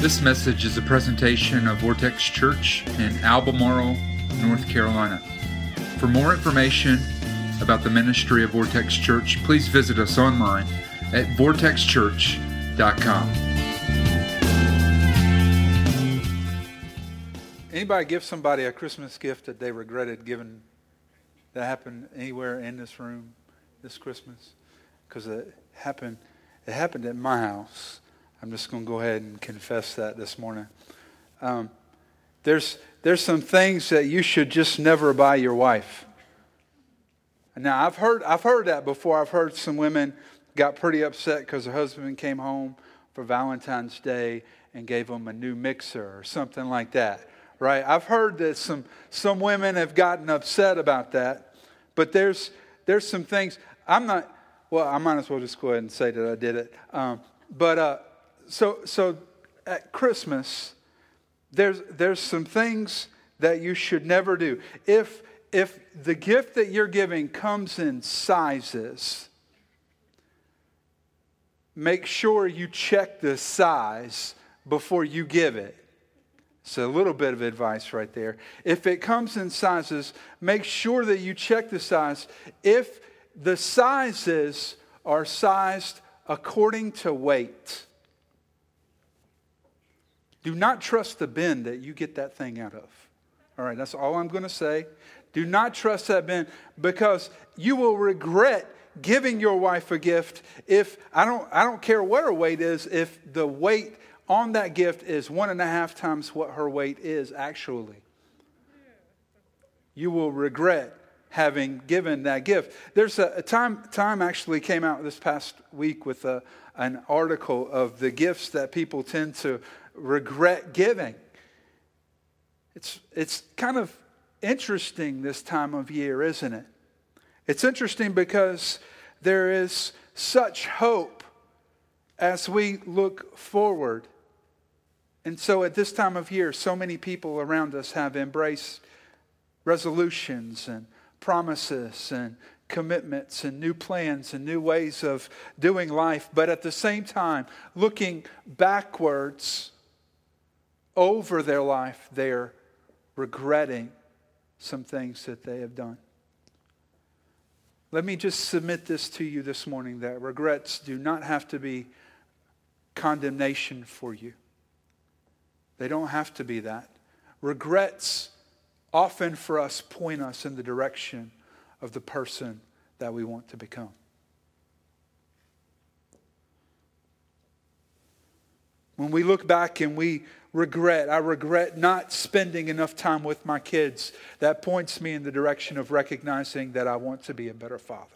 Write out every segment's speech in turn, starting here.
This message is a presentation of Vortex Church in Albemarle, North Carolina. For more information about the ministry of Vortex Church, please visit us online at vortexchurch.com. Anybody give somebody a Christmas gift that they regretted giving that happened anywhere in this room this Christmas? Because it happened it happened at my house. I'm just going to go ahead and confess that this morning. Um, there's, there's some things that you should just never buy your wife. Now, I've heard, I've heard that before. I've heard some women got pretty upset because her husband came home for Valentine's Day and gave them a new mixer or something like that, right? I've heard that some, some women have gotten upset about that, but there's, there's some things. I'm not, well, I might as well just go ahead and say that I did it. Um, but uh, so, so at Christmas, there's, there's some things that you should never do. If, if the gift that you're giving comes in sizes, make sure you check the size before you give it. So, a little bit of advice right there. If it comes in sizes, make sure that you check the size. If the sizes are sized according to weight, do not trust the bin that you get that thing out of. All right, that's all I'm going to say. Do not trust that bin because you will regret giving your wife a gift if I don't I don't care what her weight is, if the weight on that gift is one and a half times what her weight is actually. You will regret having given that gift. There's a, a time time actually came out this past week with a, an article of the gifts that people tend to regret giving. It's, it's kind of interesting this time of year, isn't it? It's interesting because there is such hope as we look forward. And so at this time of year, so many people around us have embraced resolutions and promises and commitments and new plans and new ways of doing life, but at the same time, looking backwards over their life, they're regretting some things that they have done. Let me just submit this to you this morning that regrets do not have to be condemnation for you. They don't have to be that. Regrets often for us point us in the direction of the person that we want to become. When we look back and we regret. I regret not spending enough time with my kids. That points me in the direction of recognizing that I want to be a better father.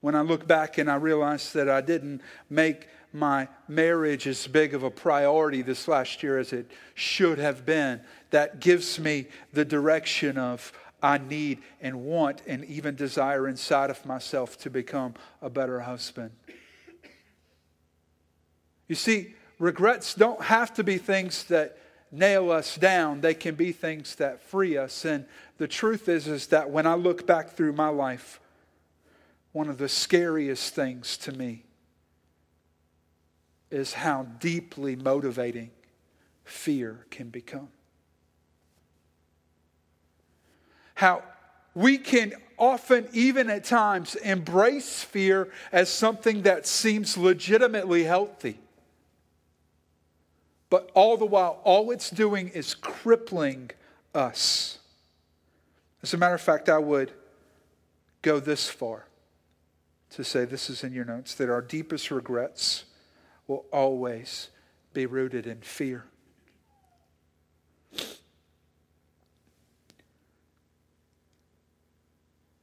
When I look back and I realize that I didn't make my marriage as big of a priority this last year as it should have been, that gives me the direction of I need and want and even desire inside of myself to become a better husband you see, regrets don't have to be things that nail us down. They can be things that free us. And the truth is, is that when I look back through my life, one of the scariest things to me is how deeply motivating fear can become. How we can often, even at times, embrace fear as something that seems legitimately healthy. But all the while, all it's doing is crippling us. As a matter of fact, I would go this far to say this is in your notes that our deepest regrets will always be rooted in fear.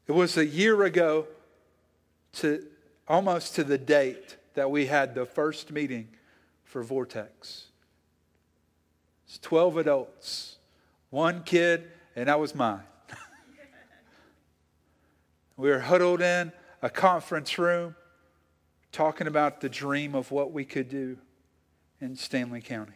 It was a year ago to almost to the date that we had the first meeting for Vortex. It's 12 adults, one kid, and that was mine. we were huddled in a conference room talking about the dream of what we could do in Stanly County.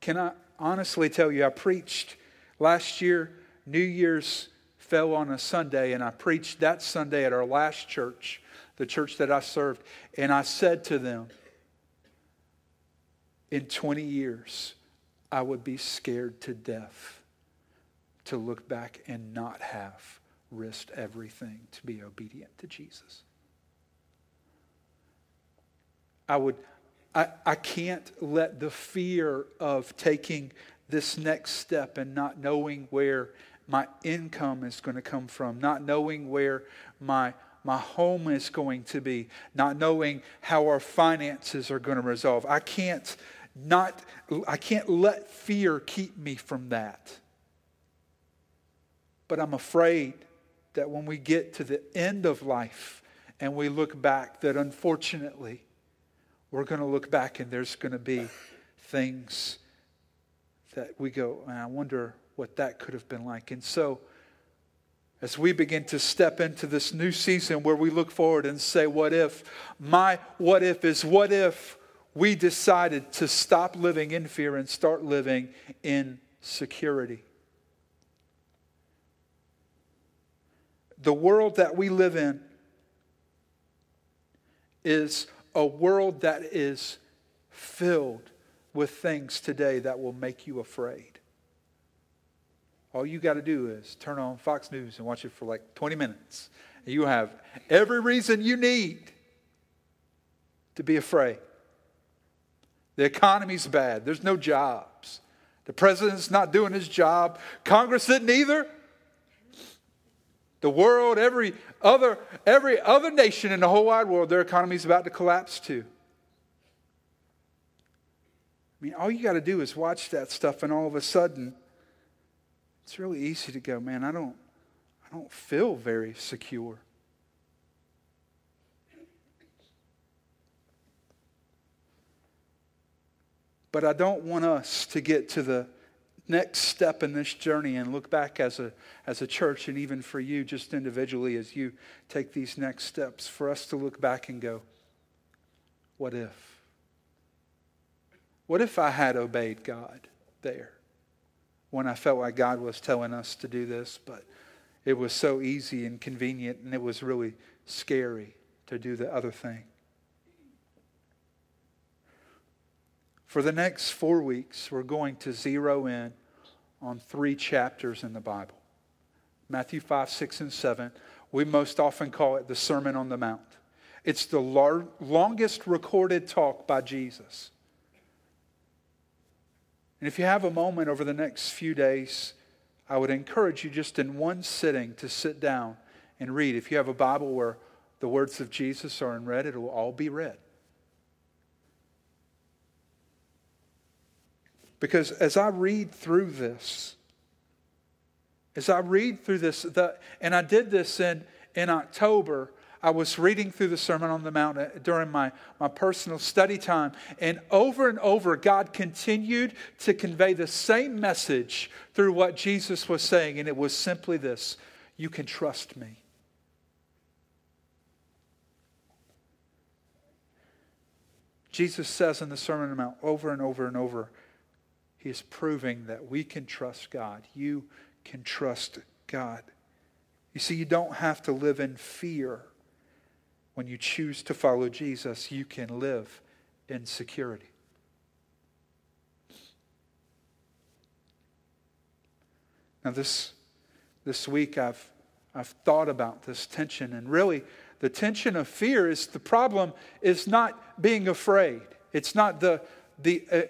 Can I honestly tell you, I preached last year, New Year's fell on a Sunday, and I preached that Sunday at our last church the church that I served, and I said to them, in 20 years, I would be scared to death to look back and not have risked everything to be obedient to Jesus. I would I, I can't let the fear of taking this next step and not knowing where my income is going to come from, not knowing where my my home is going to be, not knowing how our finances are going to resolve. I can't not I can't let fear keep me from that. But I'm afraid that when we get to the end of life and we look back that unfortunately we're going to look back and there's going to be things that we go, I wonder what that could have been like. And so, as we begin to step into this new season where we look forward and say, What if? My what if is what if we decided to stop living in fear and start living in security. The world that we live in is a world that is filled with things today that will make you afraid. All you got to do is turn on Fox News and watch it for like 20 minutes. You have every reason you need to be afraid. The economy's bad. There's no jobs. The president's not doing his job. Congress didn't either. The world, every other, every other nation in the whole wide world, their economy's about to collapse too. I mean, all you got to do is watch that stuff, and all of a sudden, it's really easy to go, man, I don't, I don't feel very secure. But I don't want us to get to the next step in this journey and look back as a, as a church, and even for you, just individually, as you take these next steps, for us to look back and go, what if? What if I had obeyed God there when I felt like God was telling us to do this, but it was so easy and convenient, and it was really scary to do the other thing? For the next four weeks, we're going to zero in on three chapters in the Bible Matthew 5, 6, and 7. We most often call it the Sermon on the Mount. It's the lar- longest recorded talk by Jesus. And if you have a moment over the next few days, I would encourage you just in one sitting to sit down and read. If you have a Bible where the words of Jesus are in red, it will all be read. Because as I read through this, as I read through this, the, and I did this in, in October, I was reading through the Sermon on the Mount uh, during my, my personal study time, and over and over, God continued to convey the same message through what Jesus was saying, and it was simply this You can trust me. Jesus says in the Sermon on the Mount over and over and over, he is proving that we can trust God. You can trust God. You see, you don't have to live in fear when you choose to follow Jesus. You can live in security. Now, this, this week I've, I've thought about this tension, and really, the tension of fear is the problem is not being afraid. It's not the, the, uh,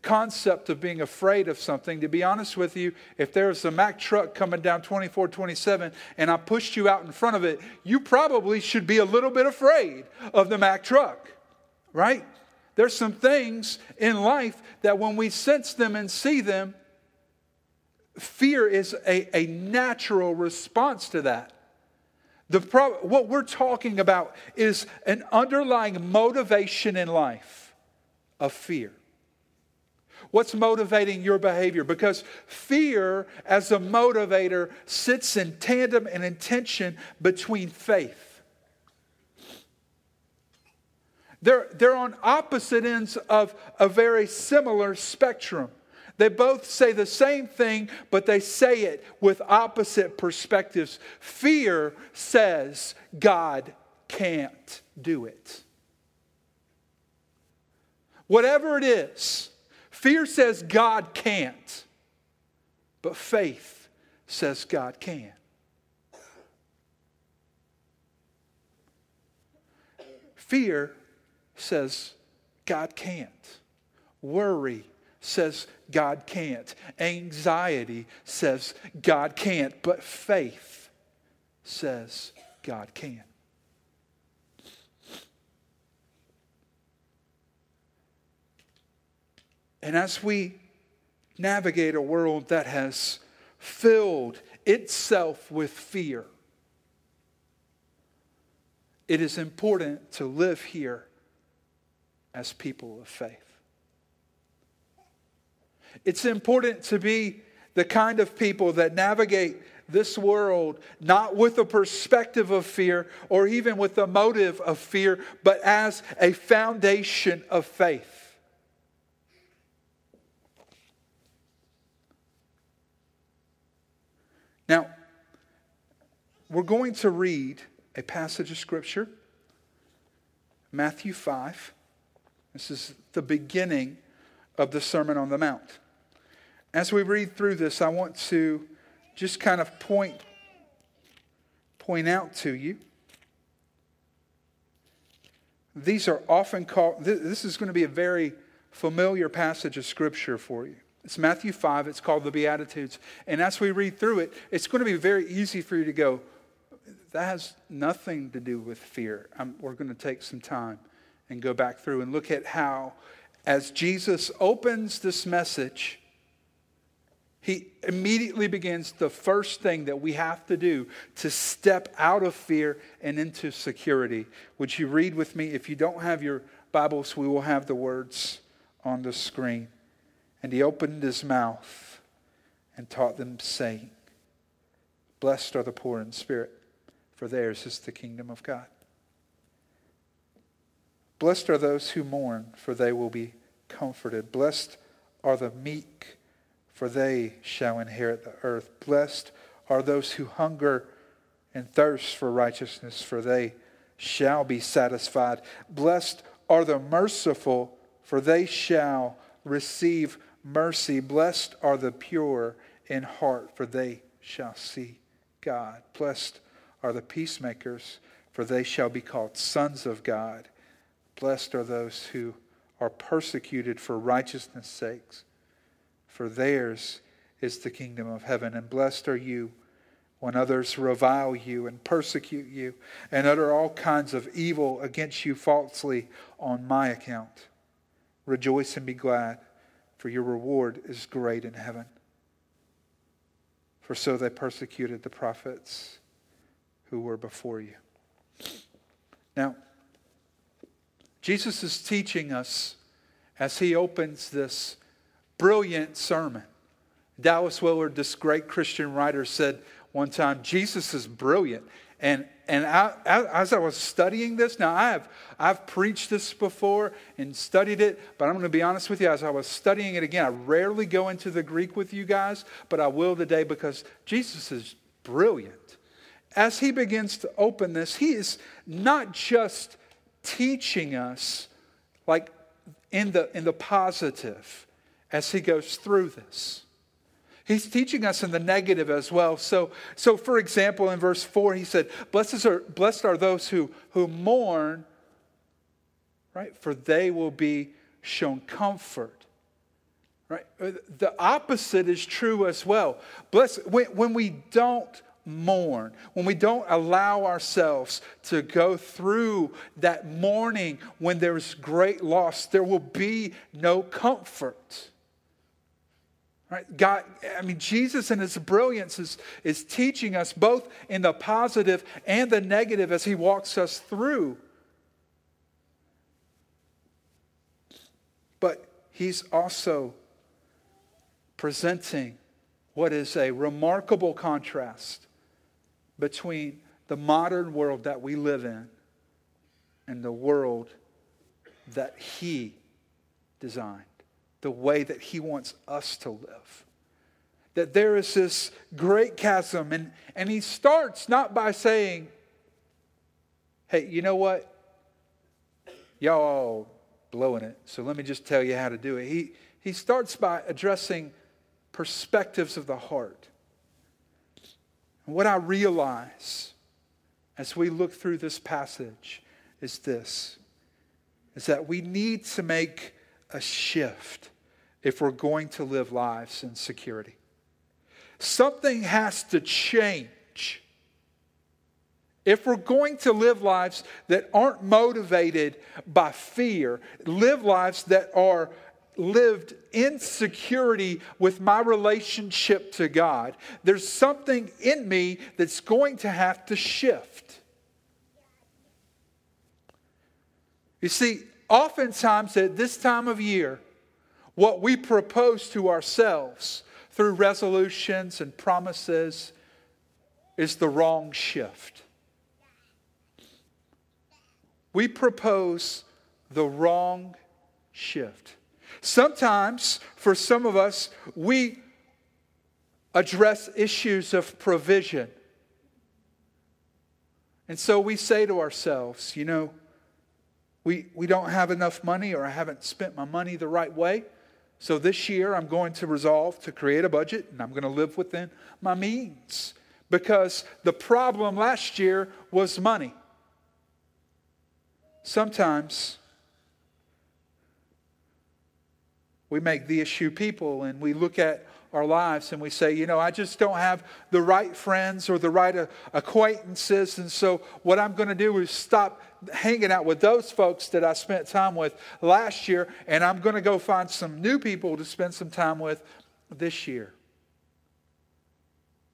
concept of being afraid of something. To be honest with you, if there was a Mack truck coming down 2427 and I pushed you out in front of it, you probably should be a little bit afraid of the Mack truck, right? There's some things in life that when we sense them and see them, fear is a, a natural response to that. The pro- what we're talking about is an underlying motivation in life of fear. What's motivating your behavior? Because fear, as a motivator, sits in tandem and in tension between faith. They're, they're on opposite ends of a very similar spectrum. They both say the same thing, but they say it with opposite perspectives. Fear says God can't do it. Whatever it is, fear says God can't, but faith says God can. Fear says God can't. Worry says God can't. Anxiety says God can't. But faith says God can. And as we navigate a world that has filled itself with fear, it is important to live here as people of faith. It's important to be the kind of people that navigate this world not with a perspective of fear or even with a motive of fear, but as a foundation of faith. Now, we're going to read a passage of Scripture, Matthew 5. This is the beginning of the Sermon on the Mount. As we read through this, I want to just kind of point, point out to you. These are often called, this is going to be a very familiar passage of Scripture for you. It's Matthew 5. It's called the Beatitudes. And as we read through it, it's going to be very easy for you to go, that has nothing to do with fear. I'm, we're going to take some time and go back through and look at how, as Jesus opens this message, he immediately begins the first thing that we have to do to step out of fear and into security. Would you read with me? If you don't have your Bibles, we will have the words on the screen. And he opened his mouth and taught them, saying, Blessed are the poor in spirit, for theirs is the kingdom of God. Blessed are those who mourn, for they will be comforted. Blessed are the meek, for they shall inherit the earth. Blessed are those who hunger and thirst for righteousness, for they shall be satisfied. Blessed are the merciful, for they shall receive mercy. Blessed are the pure in heart, for they shall see God. Blessed are the peacemakers, for they shall be called sons of God. Blessed are those who are persecuted for righteousness' sakes, for theirs is the kingdom of heaven. And blessed are you when others revile you and persecute you and utter all kinds of evil against you falsely on my account. Rejoice and be glad for your reward is great in heaven. For so they persecuted the prophets who were before you. Now, Jesus is teaching us as he opens this brilliant sermon. Dallas Willard, this great Christian writer, said one time, Jesus is brilliant. And and I, as I was studying this, now I have I've preached this before and studied it, but I'm going to be honest with you. As I was studying it again, I rarely go into the Greek with you guys, but I will today because Jesus is brilliant. As he begins to open this, he is not just teaching us like in the in the positive as he goes through this. He's teaching us in the negative as well. So, so for example, in verse 4, he said, Blessed are, blessed are those who, who mourn, right? For they will be shown comfort. Right? Uh, the opposite is true as well. Bless, when, when we don't mourn, when we don't allow ourselves to go through that mourning when there's great loss, there will be no comfort. Right? God, I mean, Jesus in his brilliance is, is teaching us both in the positive and the negative as he walks us through. But he's also presenting what is a remarkable contrast between the modern world that we live in and the world that he designed the way that He wants us to live. That there is this great chasm, and, and He starts not by saying, Hey, you know what? Y'all blowing it. So let me just tell you how to do it. He, he starts by addressing perspectives of the heart. And what I realize as we look through this passage is this is that we need to make a shift if we're going to live lives in security. Something has to change. If we're going to live lives that aren't motivated by fear, live lives that are lived in security with my relationship to God, there's something in me that's going to have to shift. You see, oftentimes at this time of year, what we propose to ourselves through resolutions and promises is the wrong shift. We propose the wrong shift. Sometimes, for some of us, we address issues of provision. And so we say to ourselves, you know, we, we don't have enough money or I haven't spent my money the right way. So this year I'm going to resolve to create a budget and I'm going to live within my means because the problem last year was money. Sometimes we make the issue people and we look at our lives and we say, you know, I just don't have the right friends or the right acquaintances. And so what I'm going to do is stop hanging out with those folks that I spent time with last year, and I'm going to go find some new people to spend some time with this year.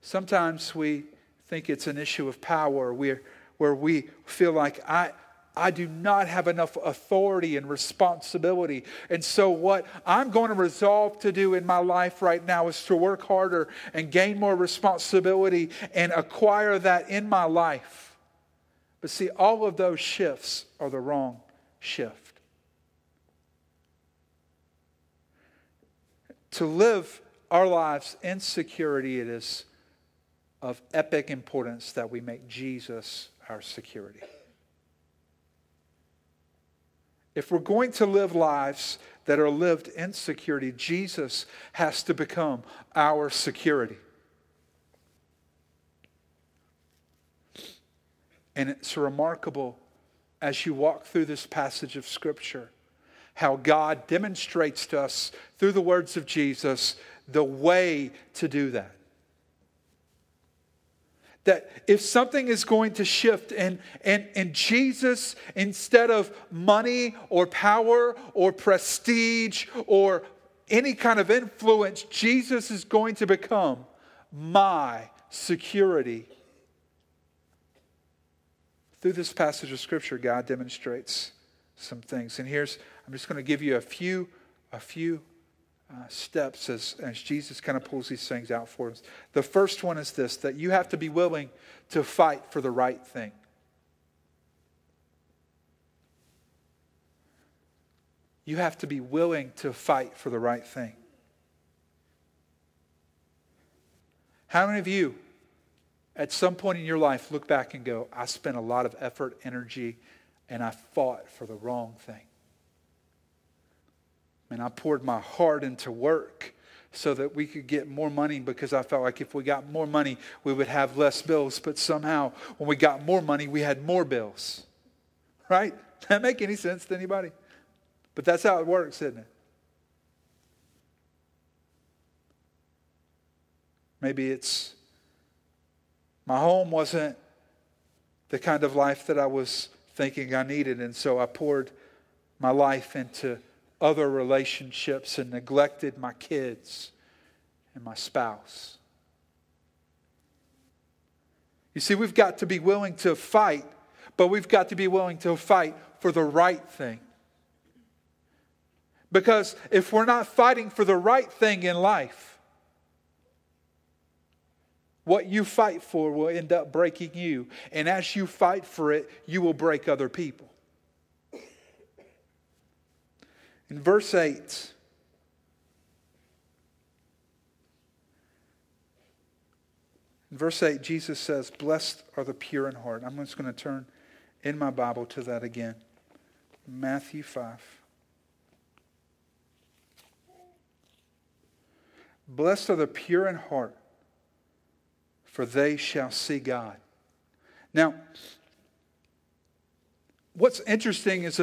Sometimes we think it's an issue of power where, where we feel like I, I do not have enough authority and responsibility. And so, what I'm going to resolve to do in my life right now is to work harder and gain more responsibility and acquire that in my life. But see, all of those shifts are the wrong shift. To live our lives in security, it is of epic importance that we make Jesus our security. If we're going to live lives that are lived in security, Jesus has to become our security. And it's remarkable as you walk through this passage of Scripture how God demonstrates to us through the words of Jesus the way to do that that if something is going to shift and, and, and Jesus, instead of money or power or prestige or any kind of influence, Jesus is going to become my security. Through this passage of Scripture, God demonstrates some things. And here's, I'm just going to give you a few, a few uh, steps as, as Jesus kind of pulls these things out for us. The first one is this that you have to be willing to fight for the right thing. You have to be willing to fight for the right thing. How many of you, at some point in your life, look back and go, I spent a lot of effort, energy, and I fought for the wrong thing? And I poured my heart into work so that we could get more money because I felt like if we got more money, we would have less bills. But somehow, when we got more money, we had more bills. Right? That make any sense to anybody? But that's how it works, isn't it? Maybe it's my home wasn't the kind of life that I was thinking I needed, and so I poured my life into other relationships and neglected my kids and my spouse. You see, we've got to be willing to fight, but we've got to be willing to fight for the right thing. Because if we're not fighting for the right thing in life, what you fight for will end up breaking you. And as you fight for it, you will break other people. In verse 8, in verse 8, Jesus says, Blessed are the pure in heart. I'm just going to turn in my Bible to that again. Matthew 5. Blessed are the pure in heart, for they shall see God. Now, what's interesting is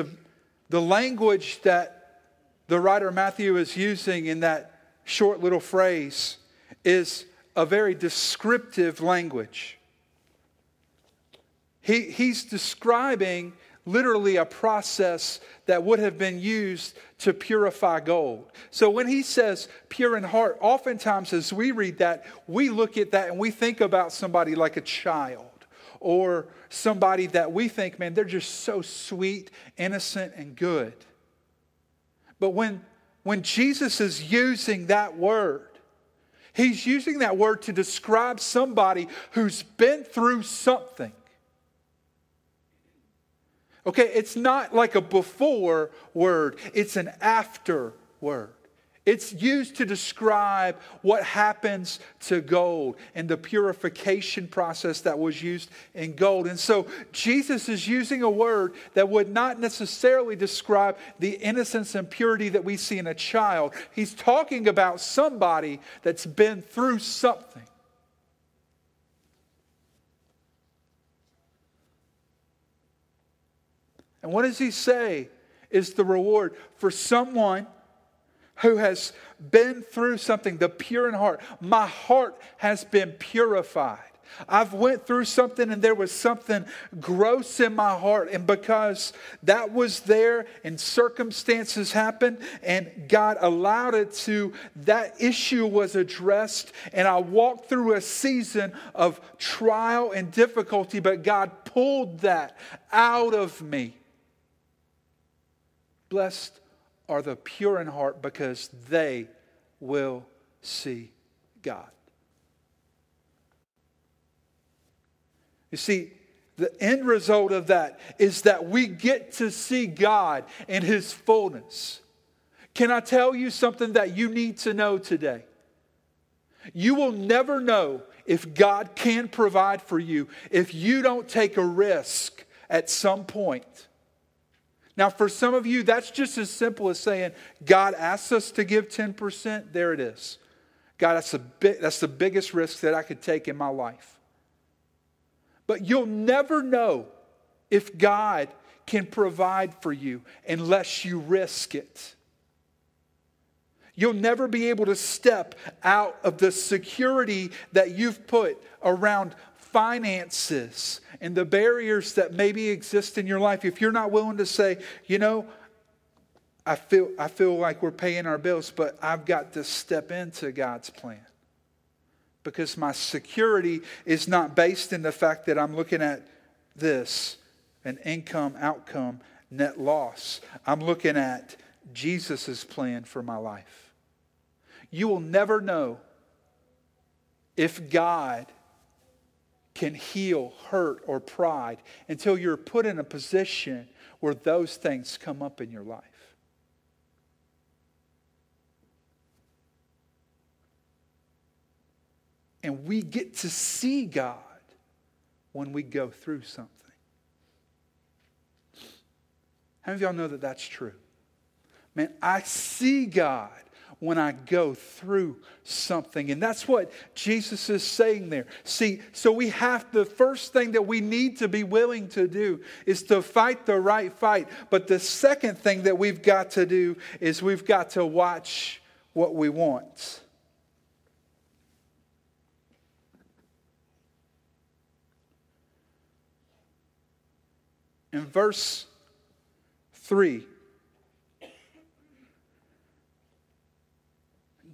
the language that the writer Matthew is using in that short little phrase is a very descriptive language. He, he's describing literally a process that would have been used to purify gold. So when he says pure in heart, oftentimes as we read that, we look at that and we think about somebody like a child or somebody that we think, man, they're just so sweet, innocent, and good. But when, when Jesus is using that word, he's using that word to describe somebody who's been through something Okay, it's not like a before word, it's an after word. It's used to describe what happens to gold and the purification process that was used in gold. And so Jesus is using a word that would not necessarily describe the innocence and purity that we see in a child. He's talking about somebody that's been through something. And what does he say is the reward for someone who has been through something, the pure in heart? My heart has been purified. I've went through something and there was something gross in my heart and because that was there and circumstances happened and God allowed it to that issue was addressed and I walked through a season of trial and difficulty but God pulled that out of me Blessed are the pure in heart because they will see God. You see, the end result of that is that we get to see God in His fullness. Can I tell you something that you need to know today? You will never know if God can provide for you if you don't take a risk at some point. Now, for some of you, that's just as simple as saying, God asks us to give 10%. There it is. God, that's, a bit, that's the biggest risk that I could take in my life. But you'll never know if God can provide for you unless you risk it. You'll never be able to step out of the security that you've put around finances and the barriers that maybe exist in your life, if you're not willing to say, you know, I feel, I feel like we're paying our bills, but I've got to step into God's plan. Because my security is not based in the fact that I'm looking at this an income, outcome, net loss. I'm looking at Jesus' plan for my life. You will never know if God can heal hurt or pride until you're put in a position where those things come up in your life. And we get to see God when we go through something. How many of y'all know that that's true? Man, I see God when I go through something. And that's what Jesus is saying there. See, so we have the first thing that we need to be willing to do is to fight the right fight. But the second thing that we've got to do is we've got to watch what we want. In verse 3,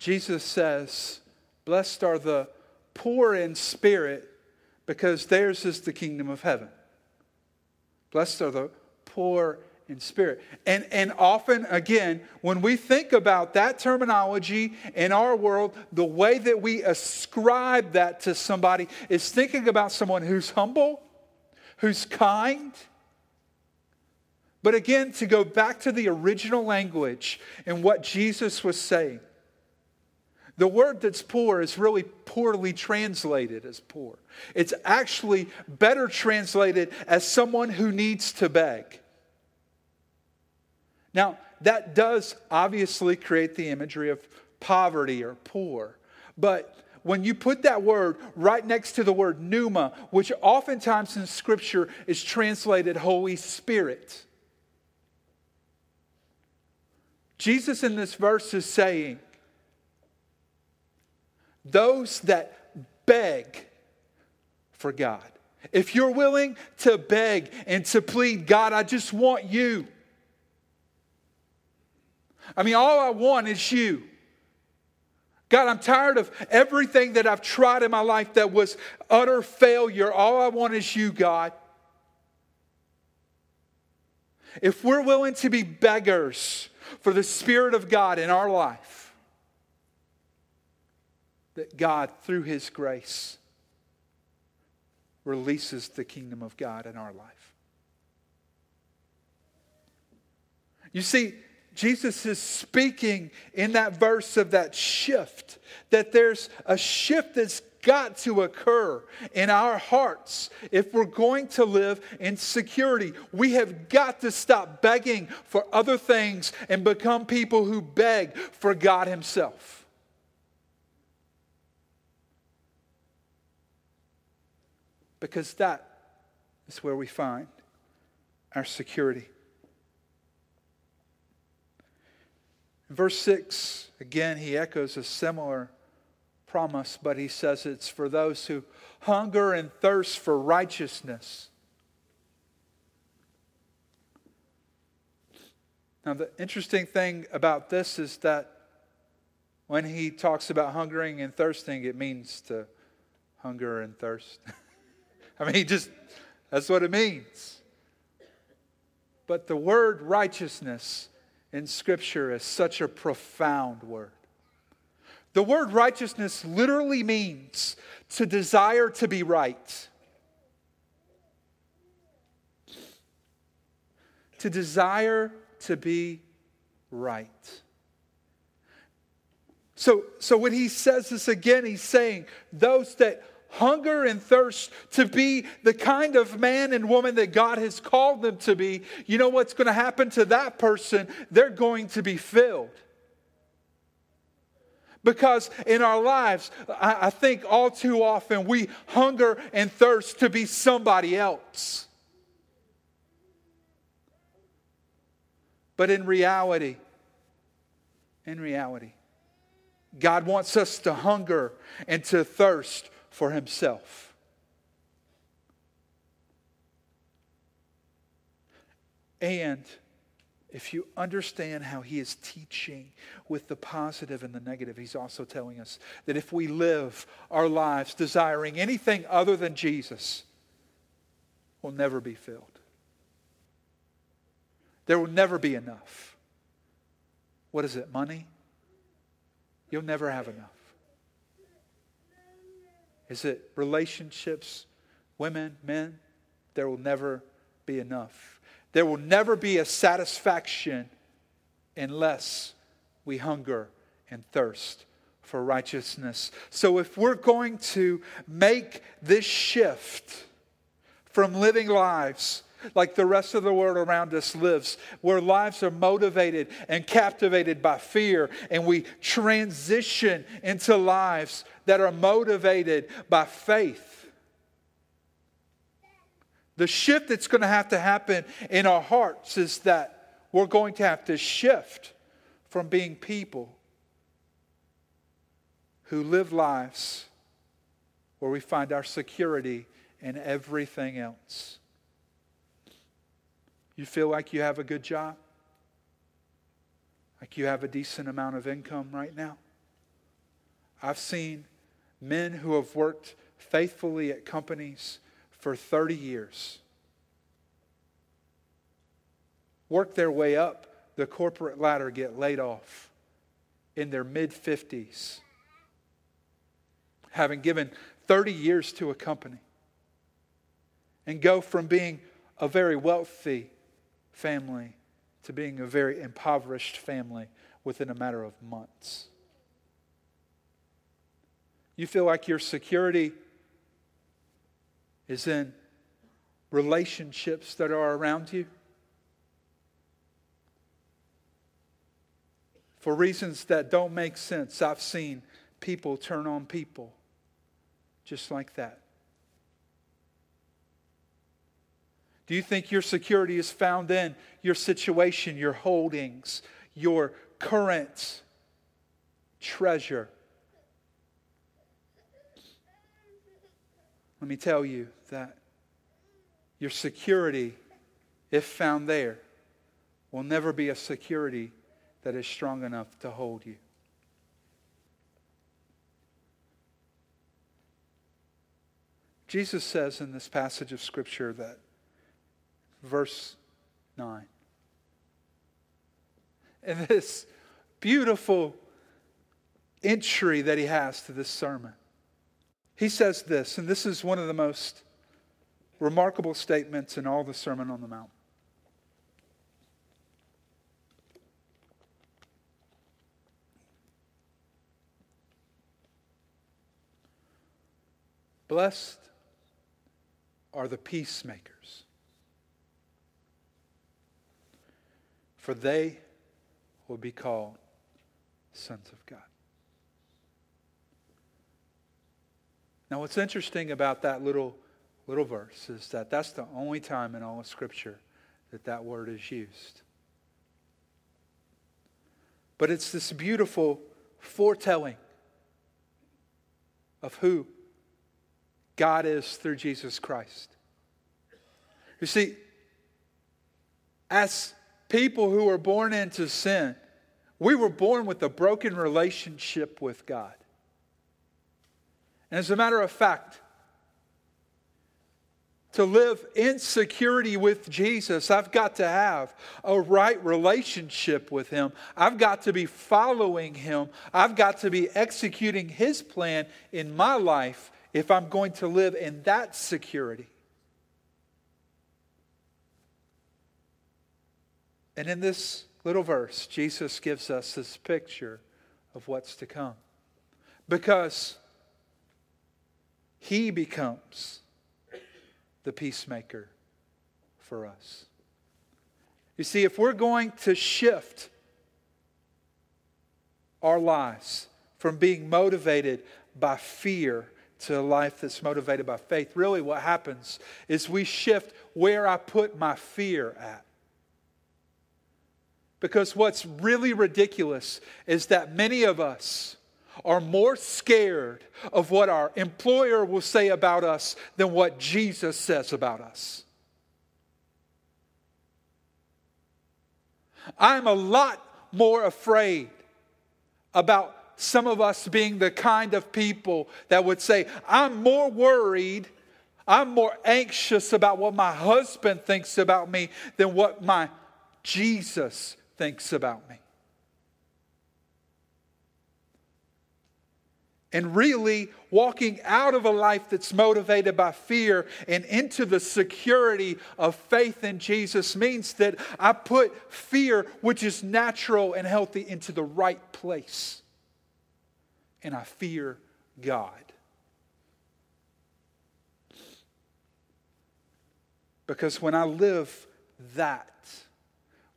Jesus says, Blessed are the poor in spirit, because theirs is the kingdom of heaven. Blessed are the poor in spirit. And, and often, again, when we think about that terminology in our world, the way that we ascribe that to somebody is thinking about someone who's humble, who's kind. But again, to go back to the original language and what Jesus was saying, The word that's poor is really poorly translated as poor. It's actually better translated as someone who needs to beg. Now, that does obviously create the imagery of poverty or poor. But when you put that word right next to the word pneuma, which oftentimes in Scripture is translated Holy Spirit, Jesus in this verse is saying, those that beg for God. If you're willing to beg and to plead, God, I just want you. I mean, all I want is you. God, I'm tired of everything that I've tried in my life that was utter failure. All I want is you, God. If we're willing to be beggars for the Spirit of God in our life, that God, through His grace, releases the kingdom of God in our life. You see, Jesus is speaking in that verse of that shift, that there's a shift that's got to occur in our hearts if we're going to live in security. We have got to stop begging for other things and become people who beg for God Himself. Because that is where we find our security. In verse 6, again, he echoes a similar promise, but he says it's for those who hunger and thirst for righteousness. Now, the interesting thing about this is that when he talks about hungering and thirsting, it means to hunger and thirst. I mean, just that's what it means. But the word righteousness in Scripture is such a profound word. The word righteousness literally means to desire to be right. To desire to be right. So, so when he says this again, he's saying those that hunger and thirst to be the kind of man and woman that God has called them to be, you know what's going to happen to that person? They're going to be filled. Because in our lives, I, think all too often we hunger and thirst to be somebody else. But in reality, in reality, God wants us to hunger and to thirst for himself. And if you understand how he is teaching with the positive and the negative, he's also telling us that if we live our lives desiring anything other than Jesus, we'll never be filled. There will never be enough. What is it, money? You'll never have enough. Is it relationships, women, men? There will never be enough. There will never be a satisfaction unless we hunger and thirst for righteousness. So, if we're going to make this shift from living lives like the rest of the world around us lives, where lives are motivated and captivated by fear, and we transition into lives that are motivated by faith. The shift that's going to have to happen in our hearts is that we're going to have to shift from being people who live lives where we find our security in everything else you feel like you have a good job? Like you have a decent amount of income right now? I've seen men who have worked faithfully at companies for 30 years work their way up the corporate ladder, get laid off in their mid 50s, having given 30 years to a company, and go from being a very wealthy family to being a very impoverished family within a matter of months. You feel like your security is in relationships that are around you? For reasons that don't make sense, I've seen people turn on people just like that. Do you think your security is found in your situation, your holdings, your current treasure? Let me tell you that your security, if found there, will never be a security that is strong enough to hold you. Jesus says in this passage of Scripture that, verse 9, And this beautiful entry that he has to this sermon, he says this, and this is one of the most remarkable statements in all the Sermon on the Mount. Blessed are the peacemakers, for they will be called sons of God. Now, what's interesting about that little, little verse is that that's the only time in all of Scripture that that word is used. But it's this beautiful foretelling of who God is through Jesus Christ. You see, as people who were born into sin, we were born with a broken relationship with God. And as a matter of fact, to live in security with Jesus, I've got to have a right relationship with Him. I've got to be following Him. I've got to be executing His plan in my life if I'm going to live in that security. And in this little verse, Jesus gives us this picture of what's to come. Because he becomes the peacemaker for us. You see, if we're going to shift our lives from being motivated by fear to a life that's motivated by faith, really what happens is we shift where I put my fear at. Because what's really ridiculous is that many of us are more scared of what our employer will say about us than what Jesus says about us. I'm a lot more afraid about some of us being the kind of people that would say, I'm more worried, I'm more anxious about what my husband thinks about me than what my Jesus thinks about me. And really, walking out of a life that's motivated by fear and into the security of faith in Jesus means that I put fear, which is natural and healthy, into the right place and I fear God. Because when I live that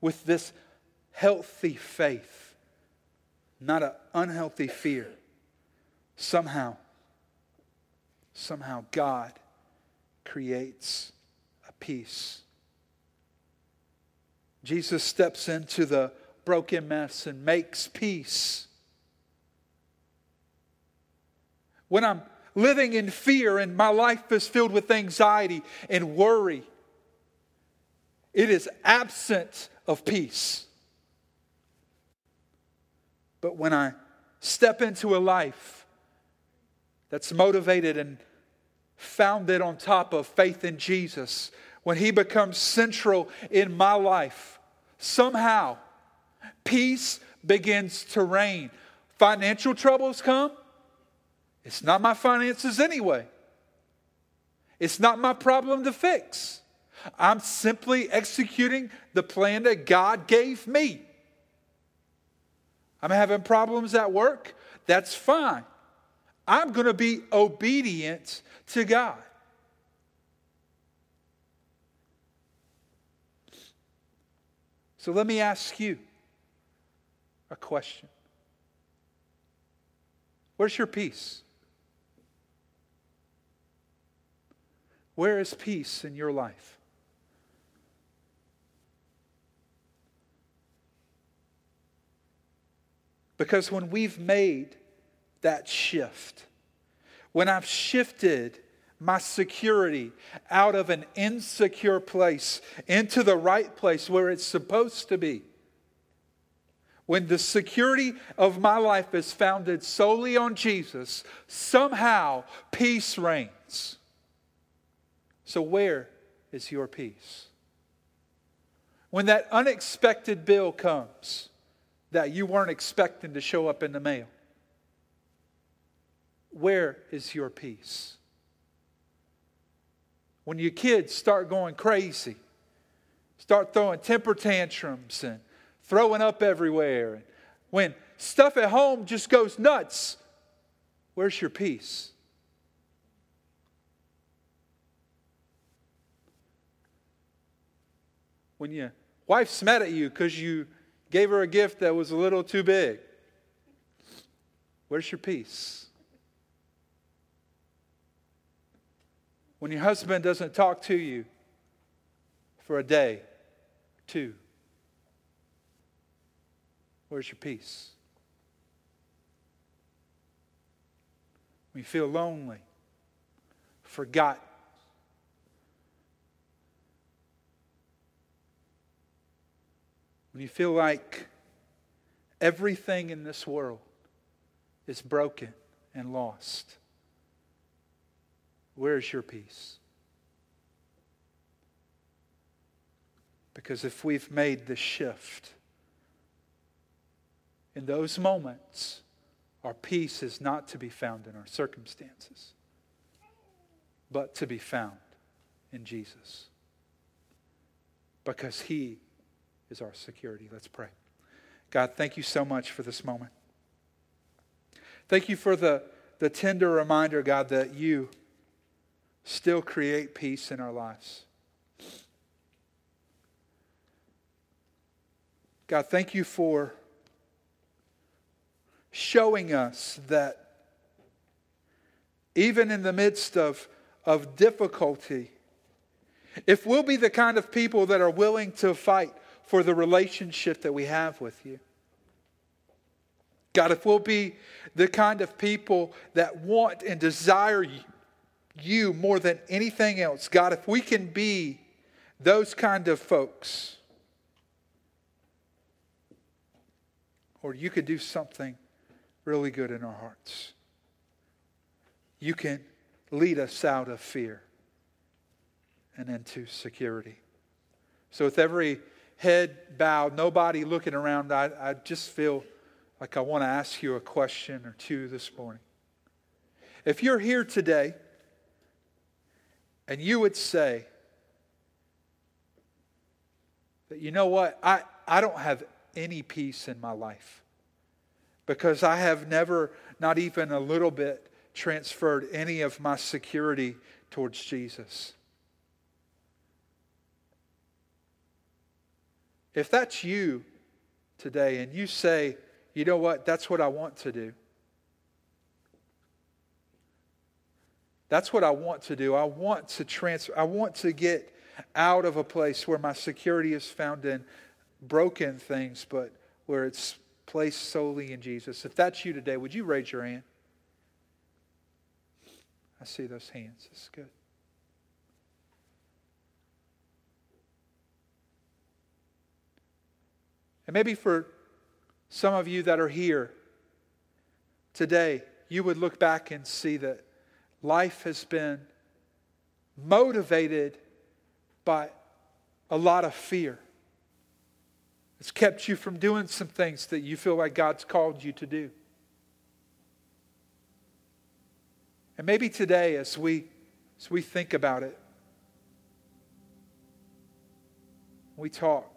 with this healthy faith, not an unhealthy fear, somehow, somehow God creates a peace. Jesus steps into the broken mess and makes peace when I'm living in fear and my life is filled with anxiety and worry, it is absent of peace. But when I step into a life that's motivated and founded on top of faith in Jesus, when He becomes central in my life, somehow peace begins to reign. Financial troubles come, it's not my finances anyway. It's not my problem to fix. I'm simply executing the plan that God gave me. I'm having problems at work. That's fine. I'm going to be obedient to God. So let me ask you a question Where's your peace? Where is peace in your life? Because when we've made that shift, when I've shifted my security out of an insecure place into the right place where it's supposed to be, when the security of my life is founded solely on Jesus, somehow peace reigns. So, where is your peace? When that unexpected bill comes that you weren't expecting to show up in the mail, where is your peace? When your kids start going crazy, start throwing temper tantrums and throwing up everywhere, and when stuff at home just goes nuts, where's your peace? when your wife's mad at you because you gave her a gift that was a little too big? Where's your peace? When your husband doesn't talk to you for a day, two, where's your peace? When you feel lonely, forgotten, when you feel like everything in this world is broken and lost, where's your peace? Because if we've made the shift, in those moments, our peace is not to be found in our circumstances, but to be found in Jesus. Because He is our security. Let's pray. God, thank you so much for this moment. Thank you for the, the tender reminder, God, that you still create peace in our lives. God, thank you for showing us that even in the midst of, of difficulty, if we'll be the kind of people that are willing to fight for the relationship that we have with you. God, if we'll be the kind of people that want and desire you more than anything else, God, if we can be those kind of folks, or you could do something really good in our hearts. You can lead us out of fear and into security. So, with every head bowed, nobody looking around, I, I just feel like I want to ask you a question or two this morning. If you're here today and you would say that, you know what, I, I don't have any peace in my life because I have never, not even a little bit, transferred any of my security towards Jesus. If that's you today and you say, you know what, that's what I want to do. That's what I want to do. I want to transfer, I want to get out of a place where my security is found in broken things, but where it's placed solely in Jesus. If that's you today, would you raise your hand? I see those hands. It's good. And maybe for some of you that are here today, you would look back and see that life has been motivated by a lot of fear. It's kept you from doing some things that you feel like God's called you to do. And maybe today, as we, as we think about it, we talk,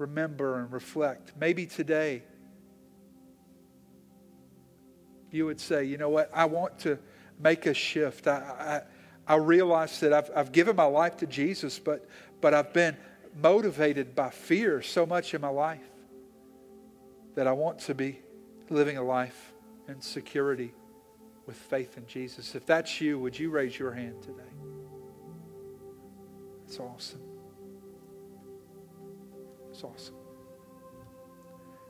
remember and reflect. Maybe today you would say, you know what, I want to make a shift. I, I, I realize that I've, I've given my life to Jesus, but, but I've been motivated by fear so much in my life that I want to be living a life in security with faith in Jesus. If that's you, would you raise your hand today? It's awesome. It's awesome.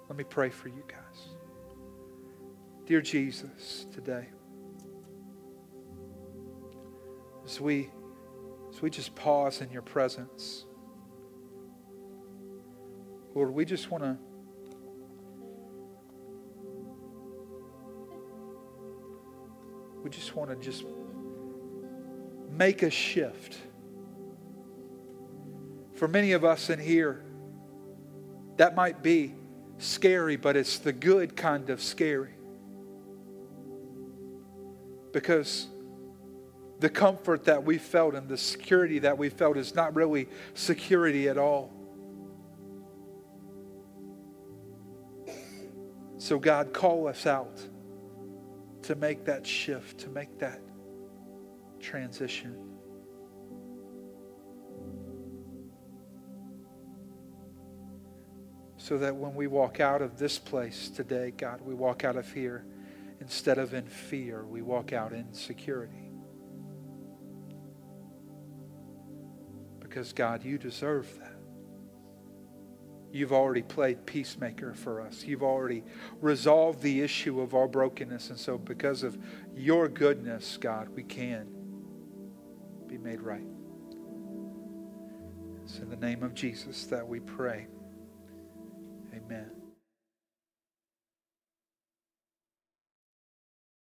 Let me pray for you guys. Dear Jesus, today, as we, as we just pause in your presence, Lord, we just want to we just want to just make a shift for many of us in here, that might be scary, but it's the good kind of scary. Because the comfort that we felt and the security that we felt is not really security at all. So, God, call us out to make that shift, to make that transition. So that when we walk out of this place today, God, we walk out of here instead of in fear, we walk out in security. Because, God, you deserve that. You've already played peacemaker for us. You've already resolved the issue of our brokenness. And so, because of your goodness, God, we can be made right. It's in the name of Jesus that we pray. Amen.